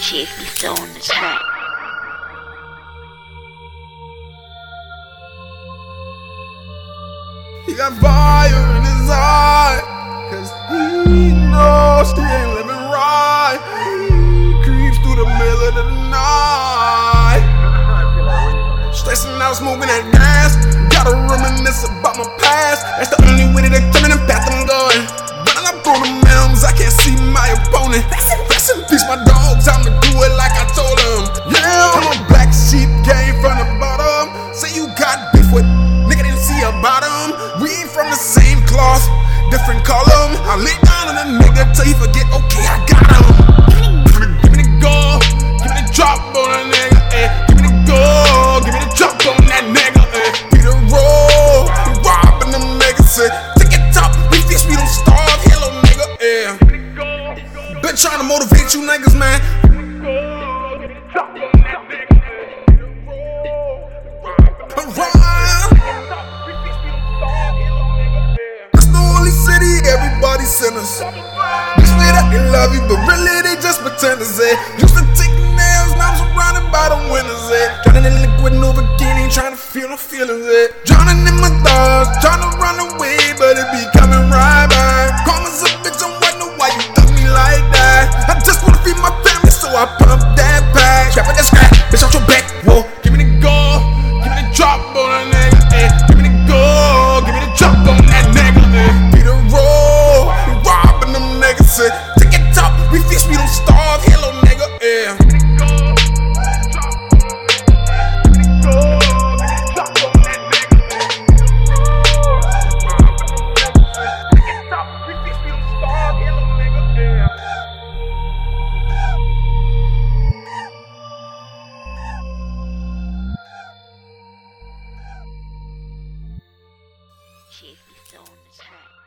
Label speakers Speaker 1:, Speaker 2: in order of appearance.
Speaker 1: Chick, you still on the track.
Speaker 2: He got fire in his eye, cause he knows he ain't living right. He creeps through the middle of the night. Stressing out, smoking that gas. Gotta reminisce about my past. That's the only way to determine the path I'm going. Up on the see my opponent. Rest in peace, my dogs. I'ma do it like I told them. Yeah, I'm a black sheep, game from the bottom. Say you got beef with nigga, didn't see a bottom. We ain't from the same cloth, different column. I lay down on a nigga till he forget. Okay, I got trying to motivate you niggas, man. It's the only city, everybody sinners. They say that they love you, but really they just pretenders, eh? Used to take nails, now I'm surrounded by the winners, eh? Drowning in liquid Novocaine, ain't trying to feel no feelings, eh? She's still on the track.